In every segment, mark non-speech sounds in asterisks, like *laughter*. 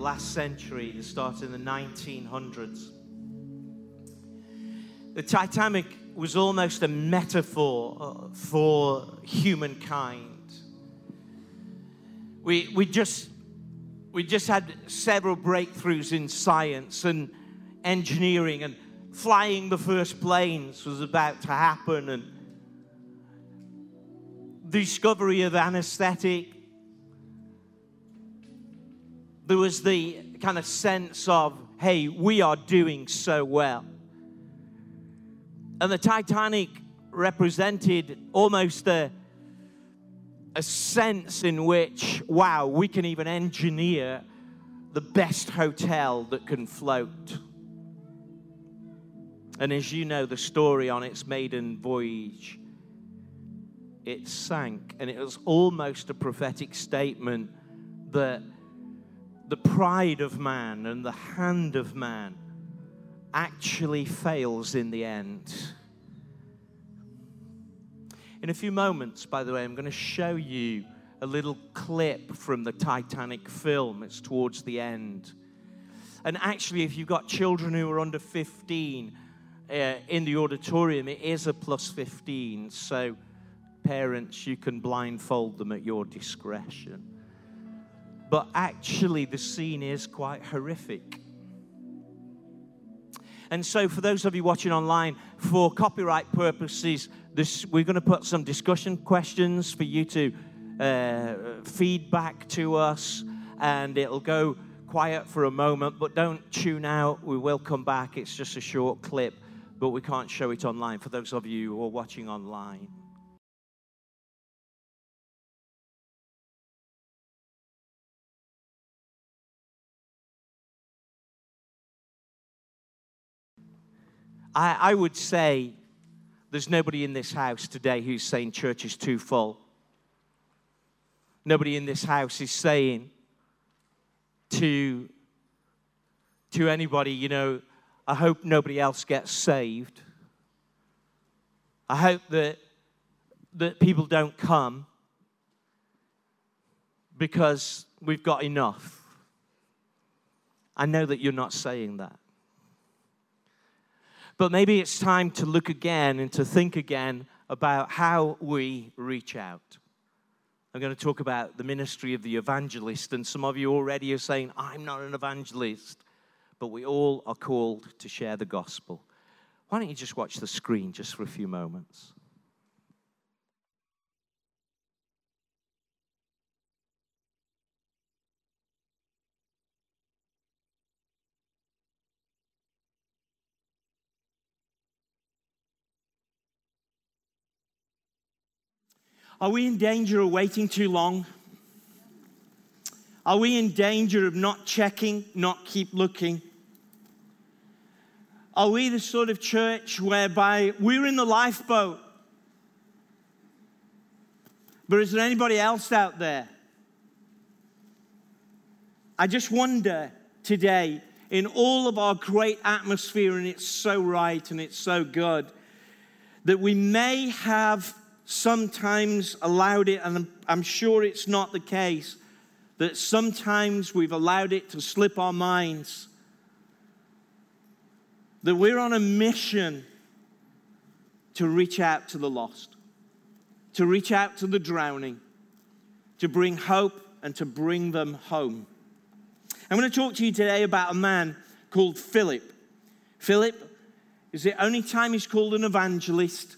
last century, the start in the 1900s. The Titanic was almost a metaphor uh, for humankind. We, we, just, we just had several breakthroughs in science and engineering, and flying the first planes was about to happen, and the discovery of anesthetic. There was the kind of sense of, hey, we are doing so well. And the Titanic represented almost a, a sense in which, wow, we can even engineer the best hotel that can float. And as you know, the story on its maiden voyage, it sank. And it was almost a prophetic statement that the pride of man and the hand of man actually fails in the end. In a few moments, by the way, I'm going to show you a little clip from the Titanic film. It's towards the end. And actually, if you've got children who are under 15 uh, in the auditorium, it is a plus 15. So, parents, you can blindfold them at your discretion. But actually, the scene is quite horrific. And so, for those of you watching online, for copyright purposes, this, we're going to put some discussion questions for you to uh, feedback to us, and it'll go quiet for a moment, but don't tune out. We will come back. It's just a short clip, but we can't show it online for those of you who are watching online. I, I would say there's nobody in this house today who's saying church is too full. Nobody in this house is saying to, to anybody, you know, I hope nobody else gets saved. I hope that, that people don't come because we've got enough. I know that you're not saying that. But maybe it's time to look again and to think again about how we reach out. I'm going to talk about the ministry of the evangelist, and some of you already are saying, I'm not an evangelist, but we all are called to share the gospel. Why don't you just watch the screen just for a few moments? Are we in danger of waiting too long? Are we in danger of not checking, not keep looking? Are we the sort of church whereby we're in the lifeboat? But is there anybody else out there? I just wonder today, in all of our great atmosphere, and it's so right and it's so good, that we may have sometimes allowed it, and I'm, sure it's not the case, that sometimes we've allowed it to slip our minds. That we're on a mission to reach out to the lost, to reach out to the drowning, to bring hope and to bring them home. I'm going to talk to you today about a man called Philip. Philip is the only time he's called an evangelist.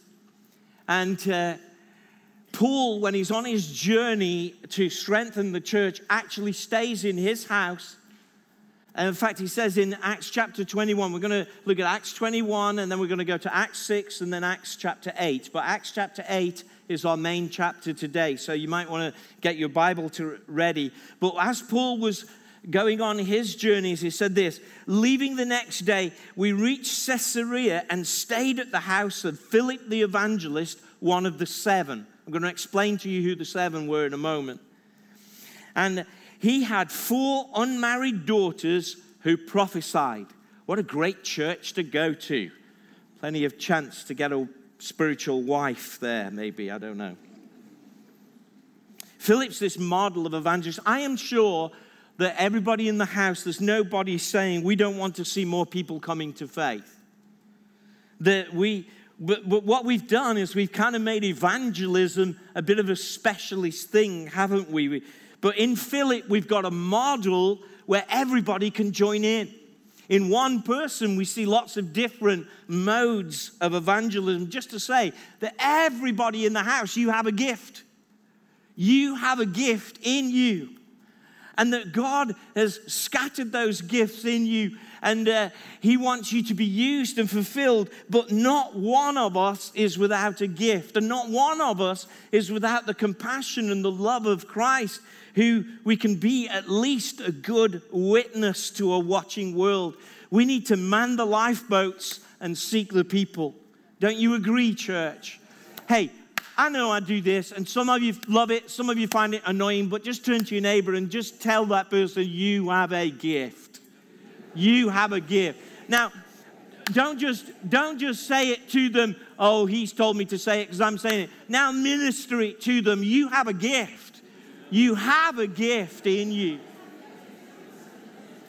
And uh, Paul, when he's on his journey to strengthen the church, actually stays in his house. And in fact, he says in Acts chapter 21, we're going to look at Acts 21 and then we're going to go to Acts 6 and then Acts chapter 8. But Acts chapter 8 is our main chapter today. So you might want to get your Bible to ready. But as Paul was going on his journeys, he said this Leaving the next day, we reached Caesarea and stayed at the house of Philip the evangelist, one of the seven. I'm going to explain to you who the seven were in a moment. And he had four unmarried daughters who prophesied. What a great church to go to. Plenty of chance to get a spiritual wife there, maybe, I don't know. Philip's this model of evangelist. I am sure that everybody in the house, there's nobody saying we don't want to see more people coming to faith. That we, but, but what we've done is we've kind of made evangelism a bit of a specialist thing, haven't we? But in Philip, we've got a model where everybody can join in. In one person, we see lots of different modes of evangelism. Just to say that everybody in the house, you have a gift. You have a gift in you. And that God has scattered those gifts in you and uh, He wants you to be used and fulfilled. But not one of us is without a gift, and not one of us is without the compassion and the love of Christ, who we can be at least a good witness to a watching world. We need to man the lifeboats and seek the people. Don't you agree, church? Hey, I know I do this, and some of you love it, some of you find it annoying, but just turn to your neighbor and just tell that person you have a gift. You have a gift. Now, don't just don't just say it to them, oh, he's told me to say it because I'm saying it. Now minister it to them. You have a gift. You have a gift in you.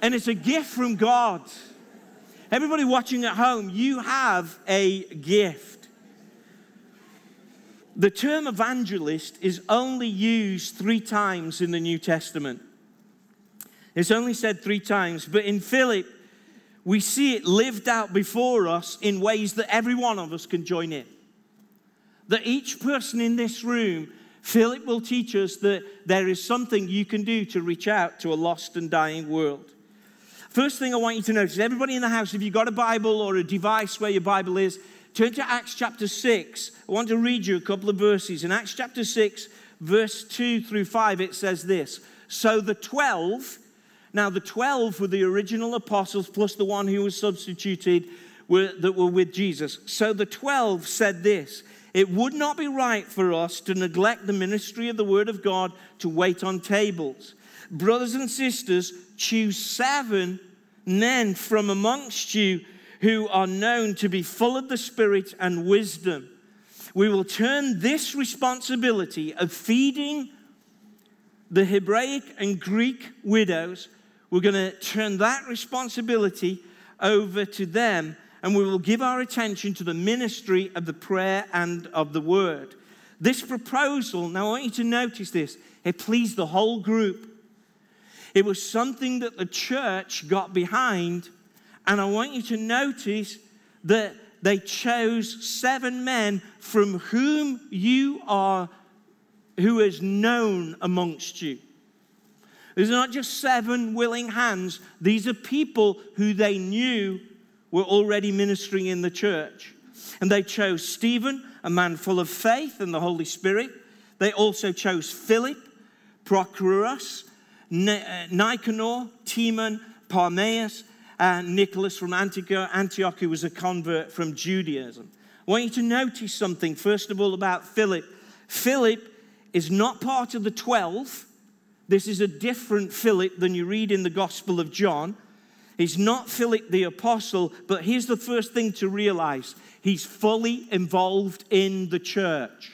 And it's a gift from God. Everybody watching at home, you have a gift. The term evangelist is only used three times in the New Testament. It's only said three times, but in Philip, we see it lived out before us in ways that every one of us can join in. That each person in this room, Philip will teach us that there is something you can do to reach out to a lost and dying world. First thing I want you to notice everybody in the house, if you've got a Bible or a device where your Bible is, turn to Acts chapter 6. I want to read you a couple of verses. In Acts chapter 6, verse 2 through 5, it says this So the 12 now, the 12 were the original apostles plus the one who was substituted were, that were with Jesus. So the 12 said this It would not be right for us to neglect the ministry of the Word of God to wait on tables. Brothers and sisters, choose seven men from amongst you who are known to be full of the Spirit and wisdom. We will turn this responsibility of feeding the Hebraic and Greek widows we're going to turn that responsibility over to them and we will give our attention to the ministry of the prayer and of the word. This proposal, now I want you to notice this, it pleased the whole group. It was something that the church got behind, and I want you to notice that they chose seven men from whom you are, who is known amongst you. These are not just seven willing hands, these are people who they knew were already ministering in the church. And they chose Stephen, a man full of faith and the Holy Spirit. They also chose Philip, Prochorus, uh, Nicanor, Timon, Parmenas, and Nicholas from Antioch, who was a convert from Judaism. I want you to notice something, first of all, about Philip. Philip is not part of the 12, this is a different Philip than you read in the Gospel of John. He's not Philip the apostle, but here's the first thing to realize he's fully involved in the church.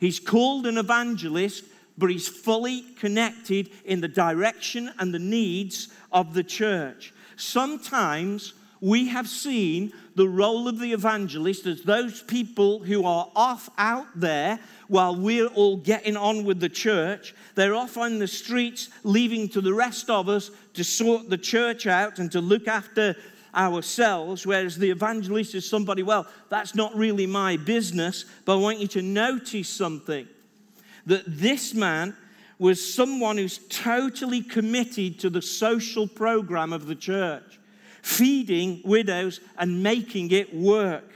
He's called an evangelist, but he's fully connected in the direction and the needs of the church. Sometimes we have seen the role of the evangelist as those people who are off out there while we're all getting on with the church. They're off on the streets, leaving to the rest of us to sort the church out and to look after ourselves, whereas the evangelist is somebody, well, that's not really my business, but I want you to notice something that this man was someone who's totally committed to the social program of the church feeding widows and making it work.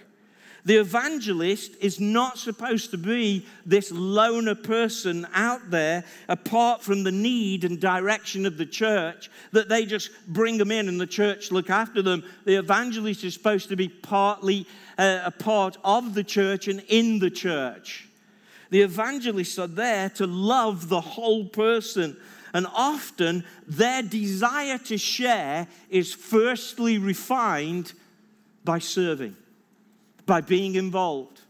The evangelist is not supposed to be this loner person out there apart from the need and direction of the church that they just bring them in and the church look after them. The evangelist is supposed to be partly uh, a part of the church and in the church. The evangelists are there to love the whole person and often their desire to share is firstly refined by serving, by being involved,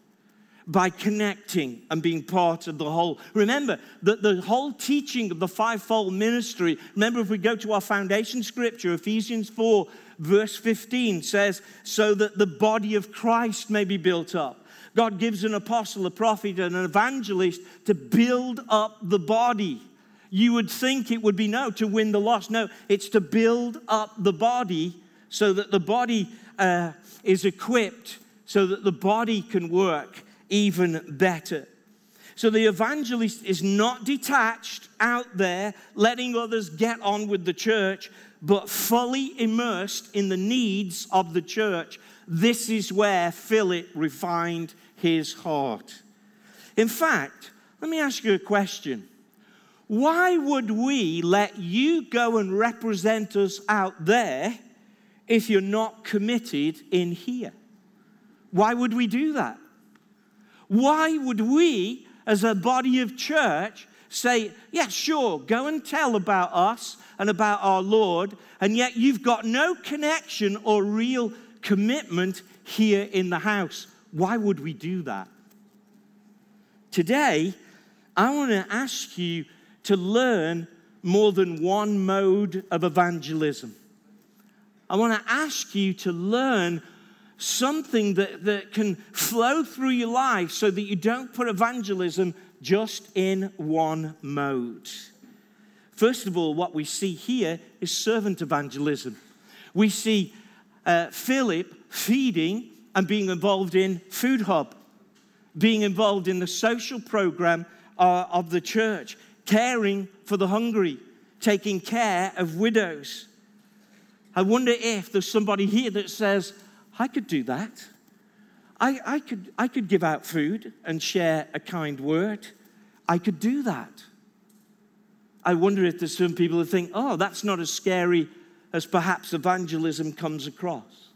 by connecting and being part of the whole. Remember that the whole teaching of the fivefold ministry, remember if we go to our foundation scripture, Ephesians 4, verse 15 says, so that the body of Christ may be built up. God gives an apostle, a prophet, and an evangelist to build up the body. You would think it would be no, to win the lost. No, it's to build up the body so that the body uh, is equipped, so that the body can work even better. So the evangelist is not detached out there, letting others get on with the church, but fully immersed in the needs of the church. This is where Philip refined his heart. In fact, let me ask you a question. Why would we let you go and represent us out there if you're not committed in here? Why would we do that? Why would we, as a body of church, say, Yeah, sure, go and tell about us and about our Lord, and yet you've got no connection or real commitment here in the house? Why would we do that? Today, I want to ask you to learn more than one mode of evangelism. I want to ask you to learn something that, that can flow through your life so that you don't put evangelism just in one mode. First of all, what we see here is servant evangelism. We see uh, Philip feeding and being involved in Food Hub, being involved in the social program uh, of the church, caring for the hungry, taking care of widows. I wonder if there's somebody here that says, I could do that. I, I, could, I could give out food and share a kind word. I could do that. I wonder if there's some people who think, oh, that's not as scary as perhaps evangelism comes across.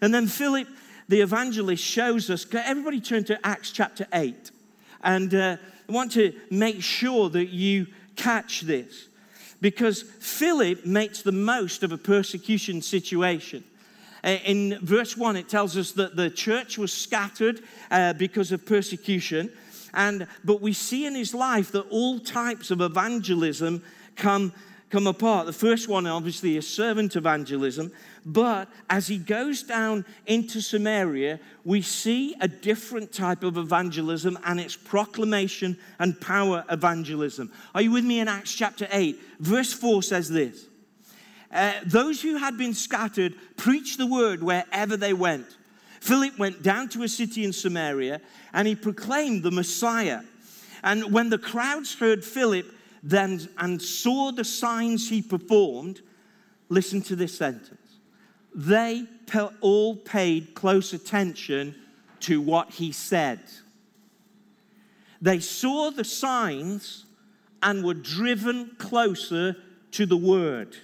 And then Philip, the evangelist, shows us, everybody turn to Acts chapter 8. And uh, I want to make sure that you catch this because Philip makes the most of a persecution situation. Uh, in verse 1, it tells us that the church was scattered uh, because of persecution. And, but we see in his life that all types of evangelism come, come apart. The first one, obviously, is servant evangelism. But as he goes down into Samaria, we see a different type of evangelism, and it's proclamation and power evangelism. Are you with me in Acts chapter 8? Verse 4 says this uh, those who had been scattered preached the word wherever they went. Philip went down to a city in Samaria and he proclaimed the Messiah. And when the crowds heard Philip then and saw the signs he performed, listen to this sentence. They all paid close attention to what he said. They saw the signs and were driven closer to the word.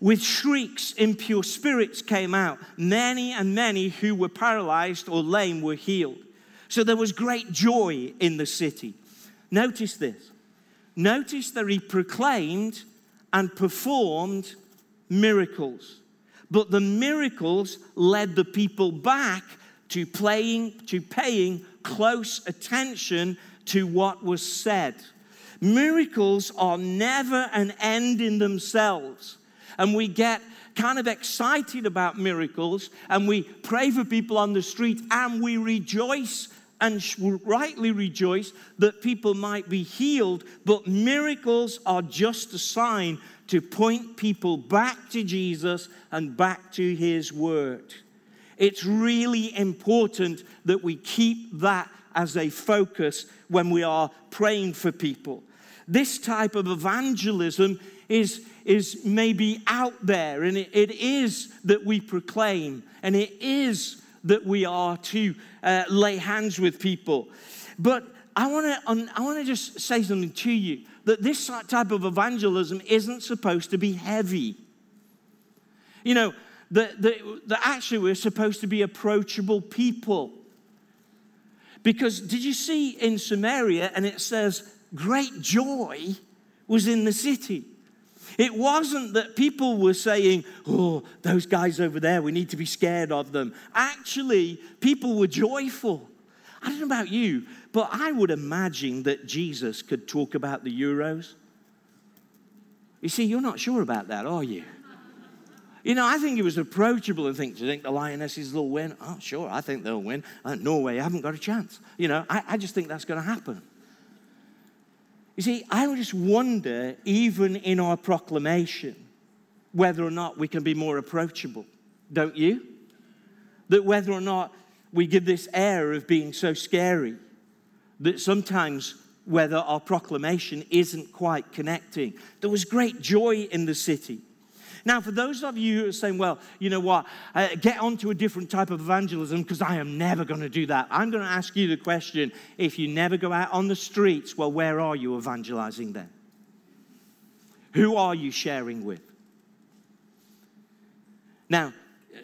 With shrieks, impure spirits came out. Many and many who were paralyzed or lame were healed. So there was great joy in the city. Notice this. Notice that he proclaimed and performed miracles. But the miracles led the people back to playing, to paying close attention to what was said. Miracles are never an end in themselves and we get kind of excited about miracles and we pray for people on the street and we rejoice and rightly rejoice that people might be healed, but miracles are just a sign to point people back to Jesus and back to His Word. It's really important that we keep that as a focus when we are praying for people. This type of evangelism is, is maybe out there, and it, it is that we proclaim, and it is that we are to uh, lay hands with people. But I want to I want to just say something to you that this type of evangelism isn't supposed to be heavy. You know, that the, actually we're supposed to be approachable people. Because did you see in Samaria, and it says, great joy was in the city. It wasn't that people were saying, oh, those guys over there, we need to be scared of them. Actually, people were joyful I don't know about you, but I would imagine that Jesus could talk about the Euros. You see, you're not sure about that, are you? You know, I think he was approachable and think, do you think the Lionesses will win? Oh, sure, I think they'll win. Uh, Norway haven't got a chance. You know, I, I just think that's going to happen. You see, I just wonder, even in our proclamation, whether or not we can be more approachable. Don't you? That whether or not we give this air of being so scary, that sometimes whether our proclamation isn't quite connecting. There was great joy in the city. Now, for those of you who are saying, well, you know what, uh, get onto a different type of evangelism because I am never going to do that. I'm going to ask you the question if you never go out on the streets, well, where are you evangelizing then? Who are you sharing with? Now,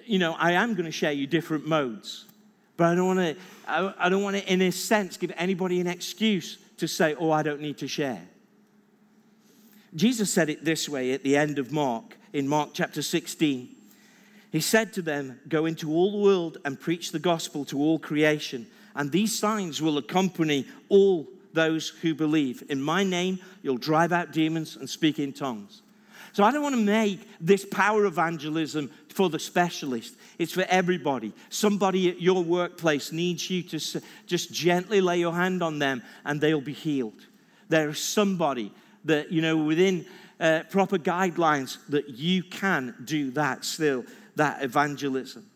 you know, I am going to share you different modes, but I don't want to, I don't want to, in a sense, give anybody an excuse to say, oh, I don't need to share. Jesus said it this way at the end of Mark in Mark chapter 16. He said to them, Go into all the world and preach the gospel to all creation, and these signs will accompany all those who believe. In my name, you'll drive out demons and speak in tongues. So I don't want to make this power evangelism for the specialist. It's for everybody. Somebody at your workplace needs you to just gently lay your hand on them and they'll be healed. There's somebody that, you know, within uh, proper guidelines that you can do that still, that evangelism.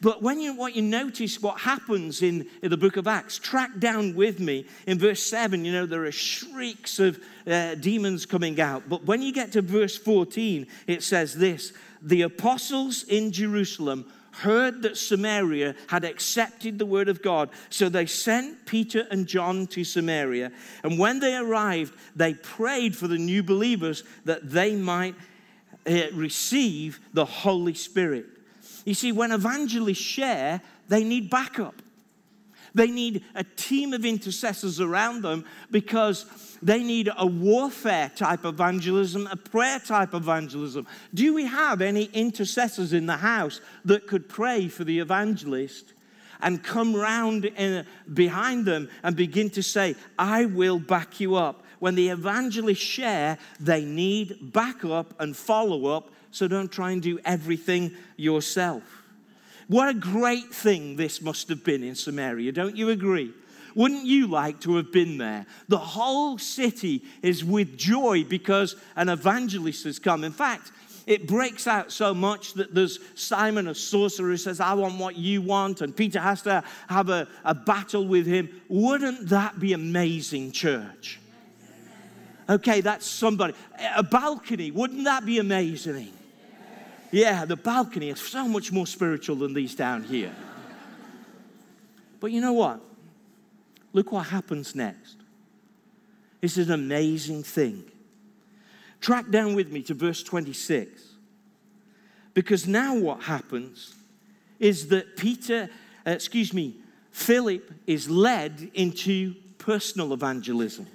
But when you what you notice what happens in, in the book of Acts, track down with me in verse 7, you know, there are shrieks of uh, demons coming out. But when you get to verse 14, it says this the apostles in Jerusalem heard that Samaria had accepted the word of God. So they sent Peter and John to Samaria. And when they arrived, they prayed for the new believers that they might uh, receive the Holy Spirit. You see, when evangelists share, they need backup. They need a team of intercessors around them because they need a warfare type evangelism, a prayer type evangelism. Do we have any intercessors in the house that could pray for the evangelist? and come round in, behind them and begin to say, I will back you up. When the evangelists share, they need backup and follow up, so don't try and do everything yourself. What a great thing this must have been in Samaria, don't you agree? Wouldn't you like to have been there? The whole city is with joy because an evangelist has come. In fact, it breaks out so much that there's Simon, a sorcerer, who says, I want what you want, and Peter has to have a, a battle with him. Wouldn't that be amazing, church? Okay, that's somebody. A balcony, wouldn't that be amazing? Yeah, the balcony is so much more spiritual than these down here. but you know what? Look what happens next. It's an amazing thing. Track down with me to verse 26. Because now what happens is that Peter, uh, excuse me, Philip is led into personal evangelism.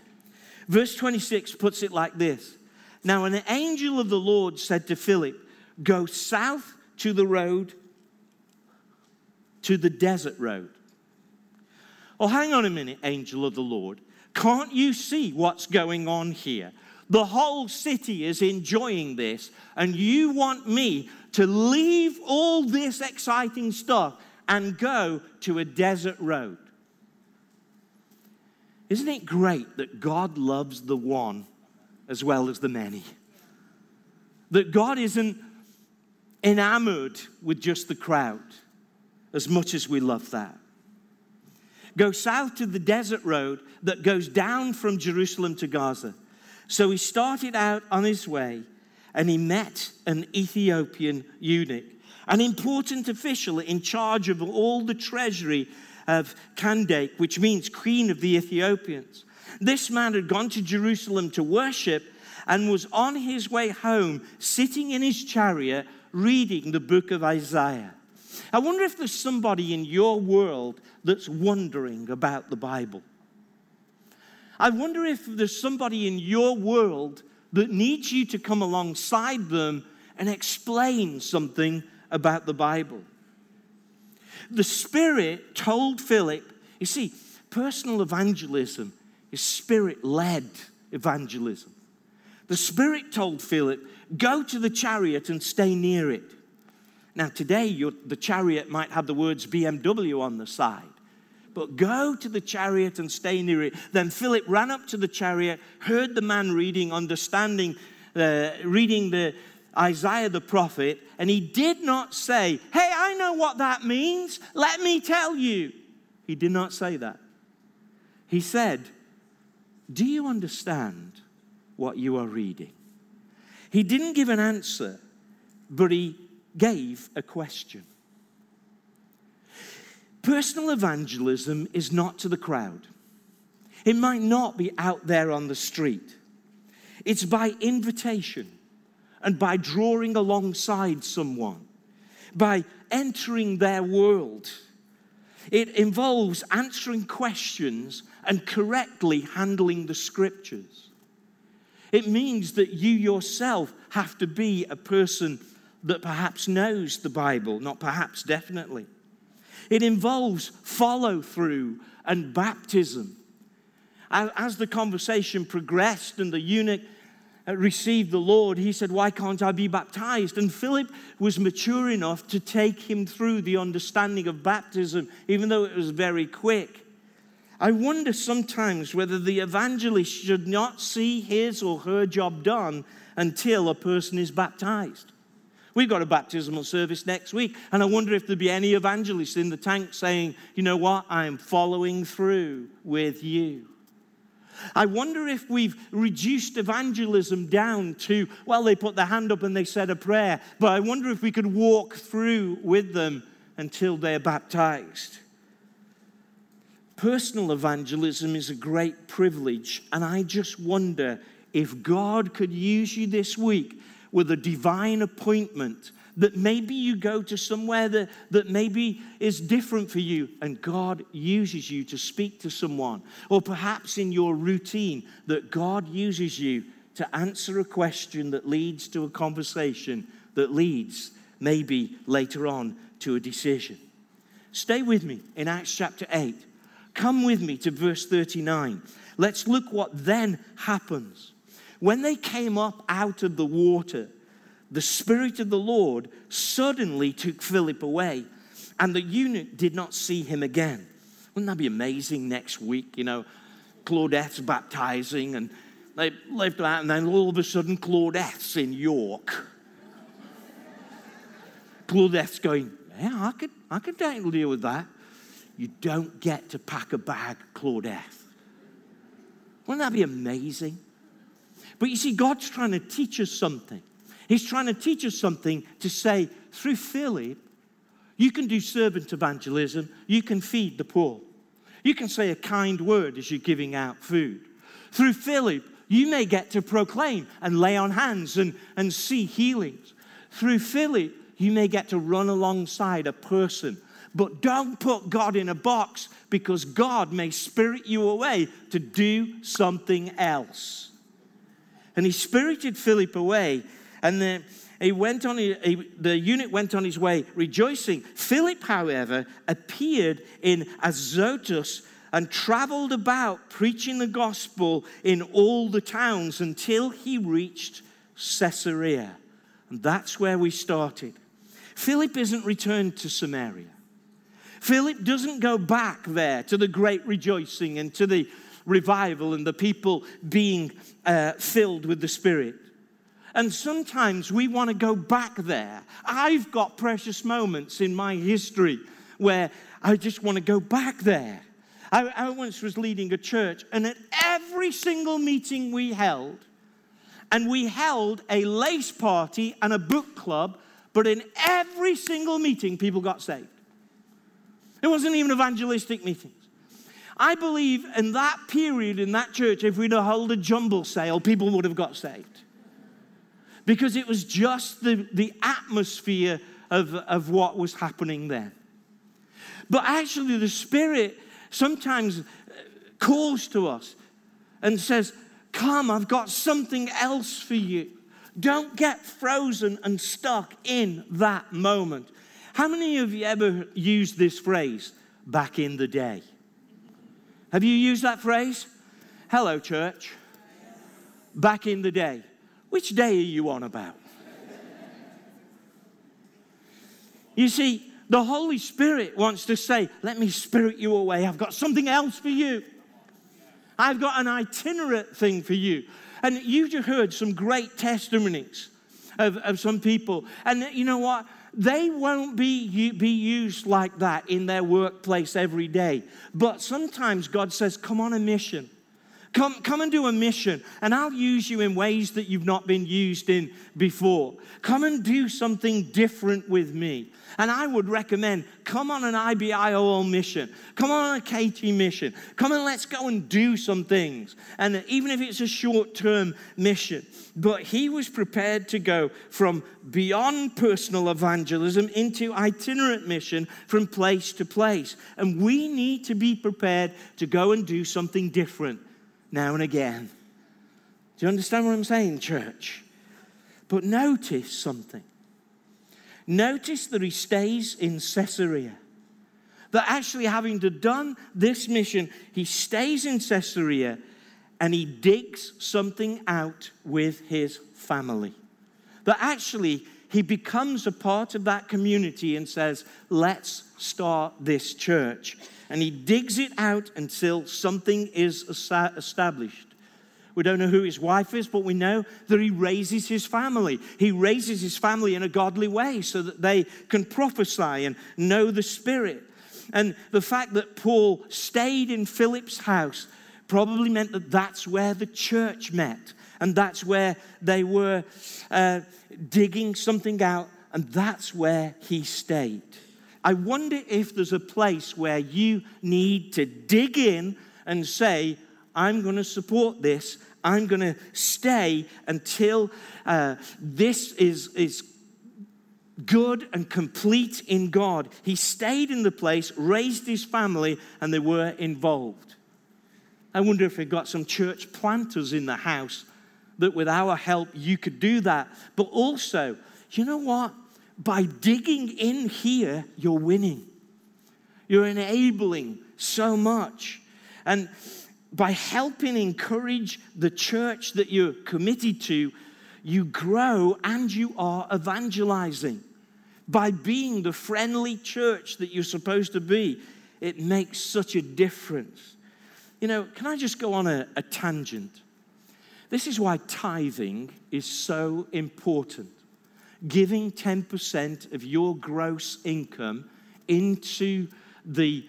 Verse 26 puts it like this Now, an angel of the Lord said to Philip, Go south to the road, to the desert road. Oh, hang on a minute, angel of the Lord. Can't you see what's going on here? The whole city is enjoying this, and you want me to leave all this exciting stuff and go to a desert road. Isn't it great that God loves the one as well as the many? That God isn't enamored with just the crowd as much as we love that. Go south to the desert road that goes down from Jerusalem to Gaza. So he started out on his way and he met an Ethiopian eunuch, an important official in charge of all the treasury of Kandake, which means queen of the Ethiopians. This man had gone to Jerusalem to worship and was on his way home, sitting in his chariot reading the book of Isaiah. I wonder if there's somebody in your world that's wondering about the Bible. I wonder if there's somebody in your world that needs you to come alongside them and explain something about the Bible. The Spirit told Philip You see, personal evangelism is spirit led evangelism. The Spirit told Philip, Go to the chariot and stay near it. Now, today, the chariot might have the words BMW on the side, but go to the chariot and stay near it. Then Philip ran up to the chariot, heard the man reading, understanding, uh, reading the Isaiah the prophet, and he did not say, Hey, I know what that means. Let me tell you. He did not say that. He said, Do you understand what you are reading. He didn't give an answer, but he gave a question. Personal evangelism is not to the crowd. It might not be out there on the street. It's by invitation and by drawing alongside someone, by entering their world. It involves answering questions and correctly handling the scriptures. It means that you yourself have to be a person that perhaps knows the Bible, not perhaps, definitely. It involves follow through and baptism. As the conversation progressed and the eunuch uh, received the Lord, he said, Why can't I be baptized? And Philip was mature enough to take him through the understanding of baptism, even though it was very quick. I wonder sometimes whether the evangelist should not see his or her job done until a person is baptized. We've got a baptismal service next week, and I wonder if there'd be any evangelists in the tank saying, you know what, I am following through with you. I wonder if we've reduced evangelism down to, well, they put their hand up and they said a prayer, but I wonder if we could walk through with them until they're baptized. Personal evangelism is a great privilege, and I just wonder if God could use you this week with a divine appointment that maybe you go to somewhere that, that maybe is different for you and God uses you to speak to someone. Or perhaps in your routine that God uses you to answer a question that leads to a conversation that leads maybe later on to a decision. Stay with me in Acts chapter 8. Come with me to verse 39. Let's look what then happens. When they came up out of the water, the Spirit of the Lord suddenly took Philip away, and the eunuch did not see him again. Wouldn't that be amazing next week? You know, Claudette's baptizing, and they left that, and then all of a sudden, Claudette's in York. Claudette's going, Yeah, I could, I could deal with that you don't get to pack a bag, Claudette. Wouldn't that be amazing? But you see, God's trying to teach us something. He's trying to teach us something to say, through Philip, you can do servant evangelism, you can feed the poor, you can say a kind word as you're giving out food. Through Philip, you may get to proclaim and lay on hands and, and see healings. Through Philip, you may get to run alongside a person but don't put God in a box because God may spirit you away to do something else. And he spirited Philip away, and the, he went on, he, the eunuch went on his way rejoicing. Philip, however, appeared in Azotus and traveled about preaching the gospel in all the towns until he reached Caesarea. And that's where we started. Philip isn't returned to Samaria. Philip doesn't go back there to the great rejoicing and to the revival and the people being uh, filled with the Spirit. And sometimes we want to go back there. I've got precious moments in my history where I just want to go back there. I, I once was leading a church, and at every single meeting we held, and we held a lace party and a book club, but in every single meeting, people got saved. It wasn't even evangelistic meetings. I believe in that period in that church, if we'd have held a jumble sale, people would have got saved. Because it was just the, the atmosphere of, of what was happening then. But actually, the Spirit sometimes uh, calls to us and says, Come, I've got something else for you. Don't get frozen and stuck in that moment. How many of you ever used this phrase, back in the day? Have you used that phrase? Hello, church. Back in the day. Which day are you on about? You see, the Holy Spirit wants to say, Let me spirit you away. I've got something else for you. I've got an itinerant thing for you. And you just heard some great testimonies of, of some people. And you know what? They won't be, be used like that in their workplace every day. But sometimes God says, Come on a mission. Come, come and do a mission, and I'll use you in ways that you've not been used in before. Come and do something different with me. And I would recommend come on an IBIOL mission, come on a KT mission, come and let's go and do some things. And even if it's a short term mission, but he was prepared to go from beyond personal evangelism into itinerant mission from place to place. And we need to be prepared to go and do something different now and again. Do you understand what I'm saying, church? But notice something. Notice that he stays in Caesarea. That actually, having done this mission, he stays in Caesarea and he digs something out with his family. That actually, he becomes a part of that community and says, Let's start this church. And he digs it out until something is established. We don't know who his wife is, but we know that he raises his family. He raises his family in a godly way so that they can prophesy and know the Spirit. And the fact that Paul stayed in Philip's house probably meant that that's where the church met. And that's where they were uh, digging something out, and that's where he stayed. I wonder if there's a place where you need to dig in and say, I'm going to support this. I'm going to stay until uh, this is, is good and complete in God. He stayed in the place, raised his family, and they were involved. I wonder if we've got some church planters in the house that with our help you could do that. But also, you know what? By digging in here, you're winning. You're enabling so much. And by helping encourage the church that you're committed to, you grow and you are evangelizing. By being the friendly church that you're supposed to be, it makes such a difference. You know, can I just go on a, a tangent? This is why tithing is so important. Giving 10% of your gross income into the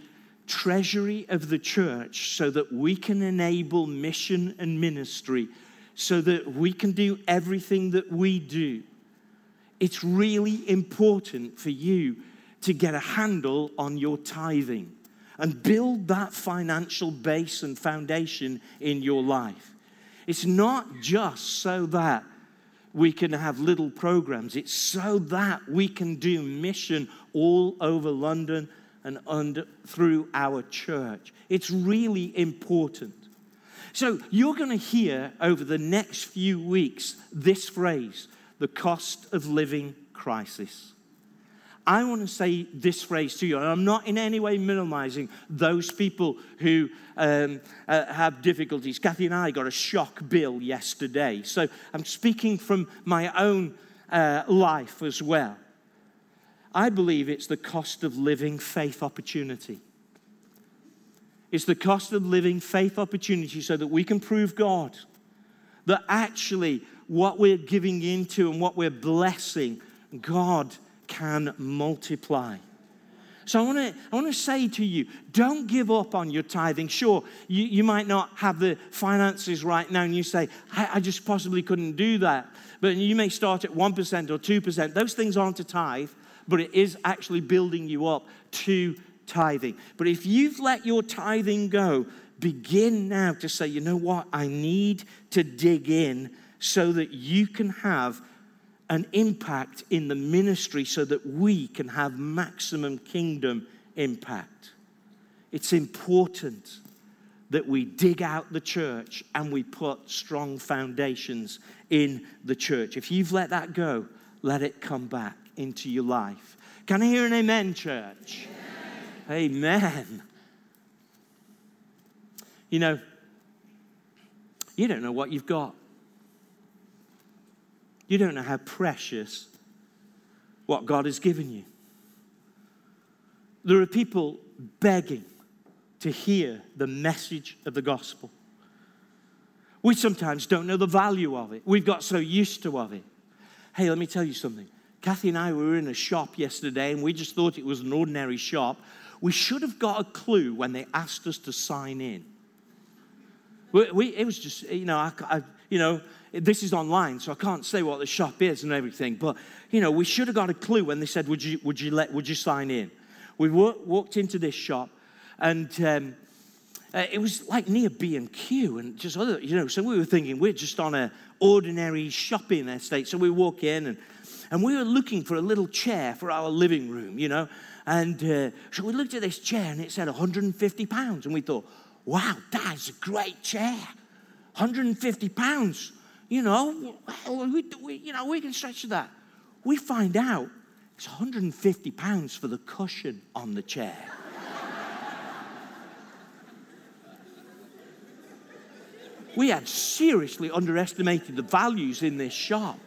treasury of the church so that we can enable mission and ministry, so that we can do everything that we do. It's really important for you to get a handle on your tithing and build that financial base and foundation in your life. It's not just so that we can have little programs, it's so that we can do mission all over London and under, through our church. It's really important. So, you're going to hear over the next few weeks this phrase the cost of living crisis. I want to say this phrase to you, and I'm not in any way minimizing those people who um, uh, have difficulties. Kathy and I got a shock bill yesterday, so I'm speaking from my own uh, life as well. I believe it's the cost of living faith opportunity. It's the cost of living faith opportunity so that we can prove God that actually what we're giving into and what we're blessing, God can multiply. So I want to I want to say to you, don't give up on your tithing. Sure, you, you might not have the finances right now, and you say, I, I just possibly couldn't do that. But you may start at 1% or 2%. Those things aren't a tithe but it is actually building you up to tithing. But if you've let your tithing go, begin now to say, you know what? I need to dig in so that you can have an impact in the ministry so that we can have maximum kingdom impact. It's important that we dig out the church and we put strong foundations in the church. If you've let that go, let it come back into your life. Can I hear an amen, church? Amen. amen. You know, you don't know what you've got. You don't know how precious what God has given you. There are people begging to hear the message of the gospel. We sometimes don't know the value of it. We've got so used to of it. Hey, let me tell you something. Kathy and I were in a shop yesterday and we just thought it was an ordinary shop. We should have got a clue when they asked us to sign in. We, we, it was just, you know, I, I, you know, this is online, so I can't say what the shop is and everything. But you know, we should have got a clue when they said, "Would you, would you let, would you sign in?" We walked into this shop, and um, uh, it was like near B and Q, and just other, you know. So we were thinking we're just on a ordinary shopping estate. So we walk in, and and we were looking for a little chair for our living room, you know. And uh, so we looked at this chair, and it said 150 pounds, and we thought, "Wow, that's a great chair, 150 pounds." You know, we, we, you know, we can stretch to that. We find out it's 150 pounds for the cushion on the chair. we had seriously underestimated the values in this shop.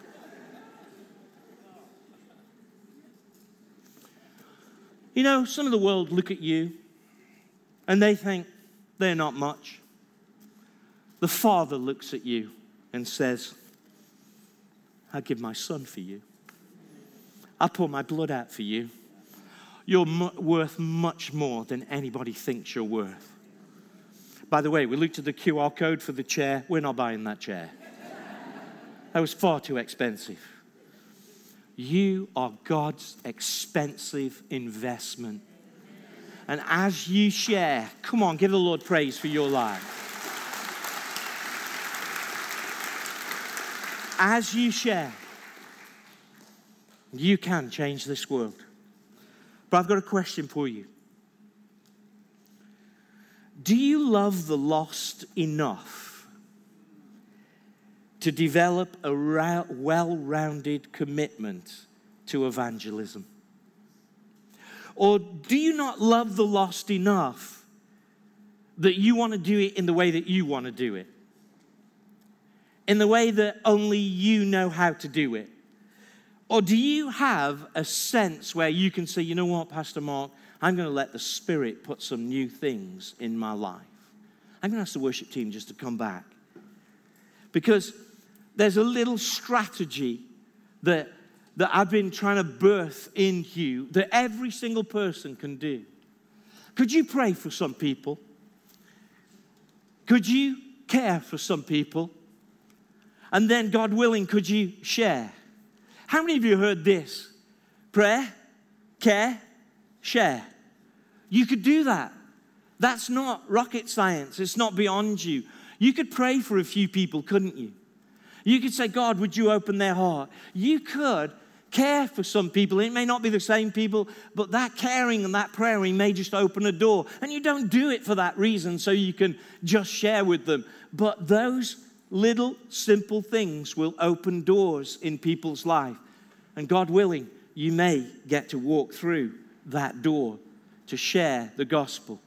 You know, some of the world look at you and they think they're not much. The Father looks at you and says, I give my son for you. I pour my blood out for you. You're worth much more than anybody thinks you're worth. By the way, we looked at the QR code for the chair. We're not buying that chair. *laughs* That was far too expensive. You are God's expensive investment. And as you share, come on, give the Lord praise for your life. As you share, you can change this world. But I've got a question for you. Do you love the lost enough to develop a well rounded commitment to evangelism? Or do you not love the lost enough that you want to do it in the way that you want to do it? In the way that only you know how to do it? Or do you have a sense where you can say, you know what, Pastor Mark, I'm going to let the Spirit put some new things in my life? I'm going to ask the worship team just to come back. Because there's a little strategy that, that I've been trying to birth in you that every single person can do. Could you pray for some people? Could you care for some people? And then, God willing, could you share? How many of you heard this? Prayer, care, share. You could do that. That's not rocket science, it's not beyond you. You could pray for a few people, couldn't you? You could say, God, would you open their heart? You could care for some people. It may not be the same people, but that caring and that praying may just open a door. And you don't do it for that reason, so you can just share with them. But those little simple things will open doors in people's life. And God willing, you may get to walk through that door to share the gospel.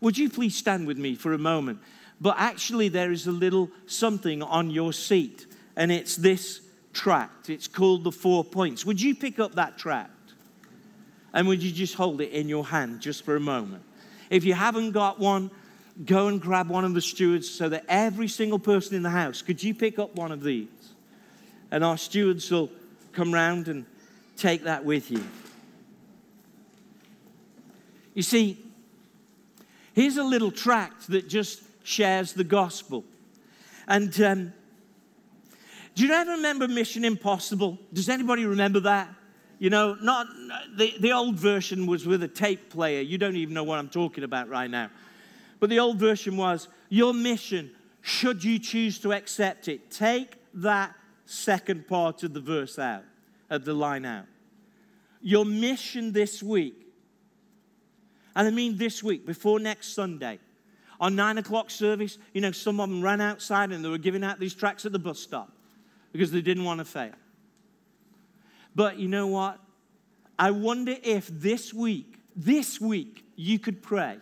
Would you please stand with me for a moment? But actually, there is a little something on your seat, and it's this tract. It's called the Four Points. Would you pick up that tract? And would you just hold it in your hand just for a moment? If you haven't got one, go and grab one of the stewards so that every single person in the house, could you pick up one of these? And our stewards will come round and take that with you. You see, here's a little tract that just shares the gospel. And um, do you ever remember Mission Impossible? Does anybody remember that? You know, not the, the old version was with a tape player. You don't even know what I'm talking about right now. But the old version was your mission, should you choose to accept it. Take that second part of the verse out, of the line out. Your mission this week, and I mean this week, before next Sunday, on nine o'clock service, you know, some of them ran outside and they were giving out these tracts at the bus stop because they didn't want to fail. But you know what? I wonder if this week, this week, you could pray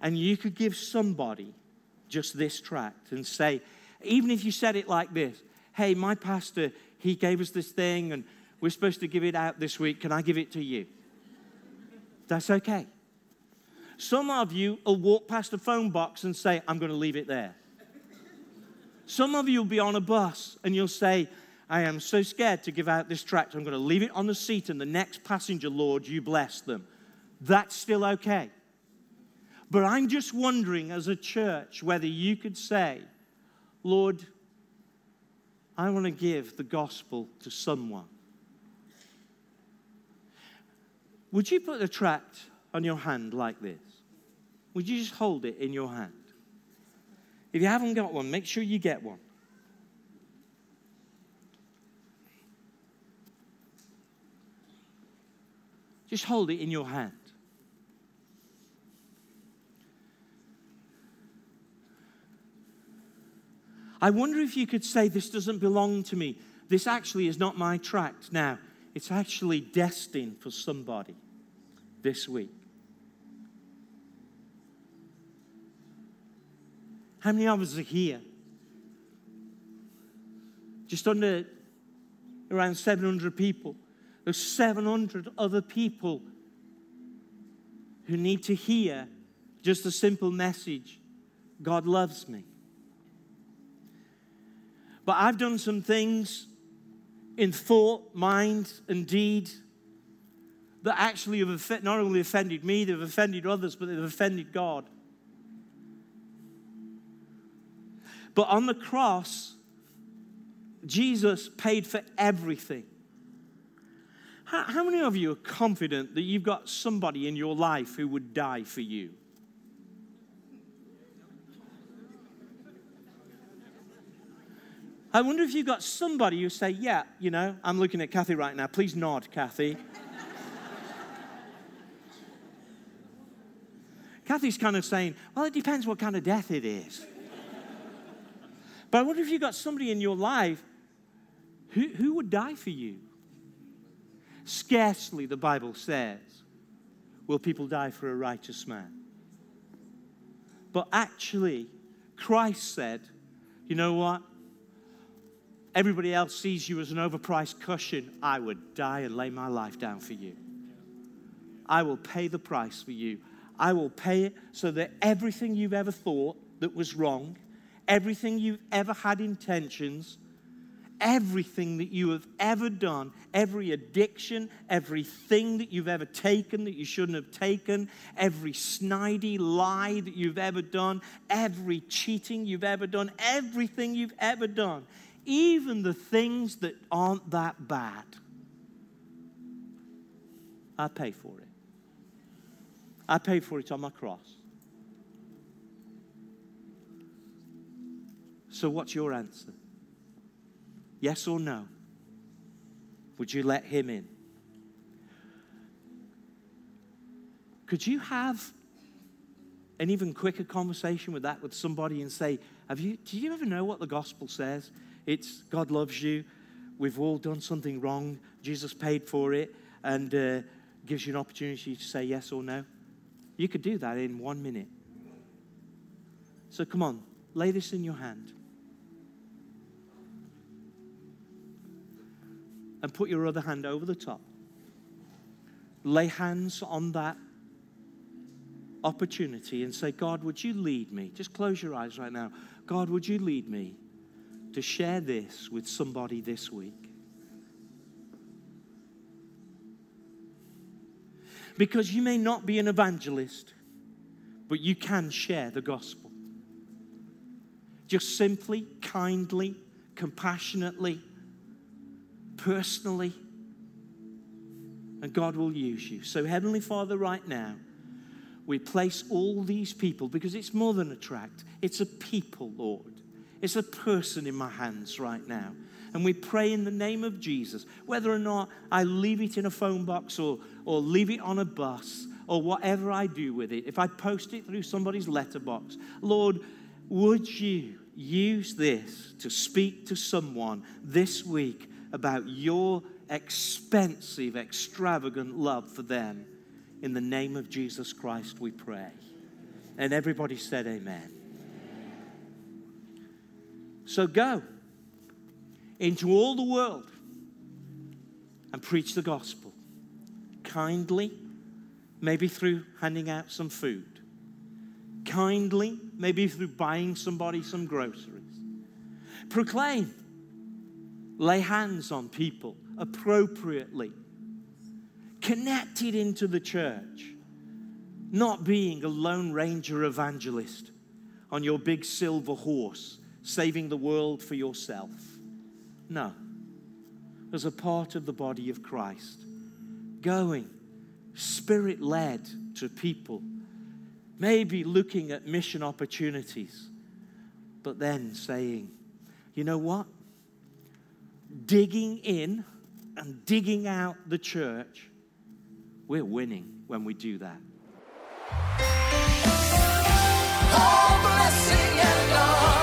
and you could give somebody just this tract and say, even if you said it like this, hey, my pastor, he gave us this thing and we're supposed to give it out this week. Can I give it to you? That's okay. Some of you will walk past a phone box and say, I'm going to leave it there. Some of you will be on a bus and you'll say, I am so scared to give out this tract. I'm going to leave it on the seat, and the next passenger, Lord, you bless them. That's still okay. But I'm just wondering, as a church, whether you could say, Lord, I want to give the gospel to someone. Would you put the tract on your hand like this? Would you just hold it in your hand? If you haven't got one, make sure you get one. Just hold it in your hand. I wonder if you could say, This doesn't belong to me. This actually is not my tract now. It's actually destined for somebody this week. How many of us are here? Just under around 700 people. There's 700 other people who need to hear just a simple message God loves me. But I've done some things in thought, mind, and deed that actually have not only offended me, they've offended others, but they've offended God. But on the cross, Jesus paid for everything. How, how, many of you are confident that you've got somebody in your life who would die for you? I wonder if you've got somebody who say, Yeah, you know, I'm looking at Kathy right now. Please nod, Kathy. *laughs* Kathy's kind of saying, Well, it depends what kind of death it is. but I wonder if you've got somebody in your life who, who would die for you? Scarcely, the Bible says, will people die for a righteous man. But actually, Christ said, You know what? Everybody else sees you as an overpriced cushion, I would die and lay my life down for you. I will pay the price for you. I will pay it so that everything you've ever thought that was wrong, everything you've ever had intentions, everything that you have ever done, every addiction, everything that you've ever taken that you shouldn't have taken, every snidey lie that you've ever done, every cheating you've ever done, everything you've ever done, even the things that aren't that bad, I pay for it. I pay for it on my cross. So, what's your answer? Yes or no? Would you let him in? Could you have an even quicker conversation with that with somebody and say, have you, do you ever know what the gospel says? It's God loves you. We've all done something wrong. Jesus paid for it and uh, gives you an opportunity to say yes or no. You could do that in one minute. So come on, lay this in your hand. And put your other hand over the top. Lay hands on that opportunity and say, God, would you lead me? Just close your eyes right now. God, would you lead me to share this with somebody this week. Because you may not be an evangelist, but you can share the gospel. Just simply, kindly, compassionately, personally, and God will use you. So, Heavenly Father, right now, we place all these people because it's more than a tract, it's a people, Lord. It's a person in my hands right now. And we pray in the name of Jesus, whether or not I leave it in a phone box or, or leave it on a bus or whatever I do with it, if I post it through somebody's letterbox, Lord, would you use this to speak to someone this week about your expensive, extravagant love for them? In the name of Jesus Christ, we pray. And everybody said, Amen. So go into all the world and preach the gospel kindly, maybe through handing out some food, kindly, maybe through buying somebody some groceries. Proclaim, lay hands on people appropriately, connected into the church, not being a Lone Ranger evangelist on your big silver horse, saving the world for yourself. No, as a part of the body of Christ, going spirit led to people, maybe looking at mission opportunities, but then saying, you know what? Digging in and digging out the church, we're winning when we do that. Oh.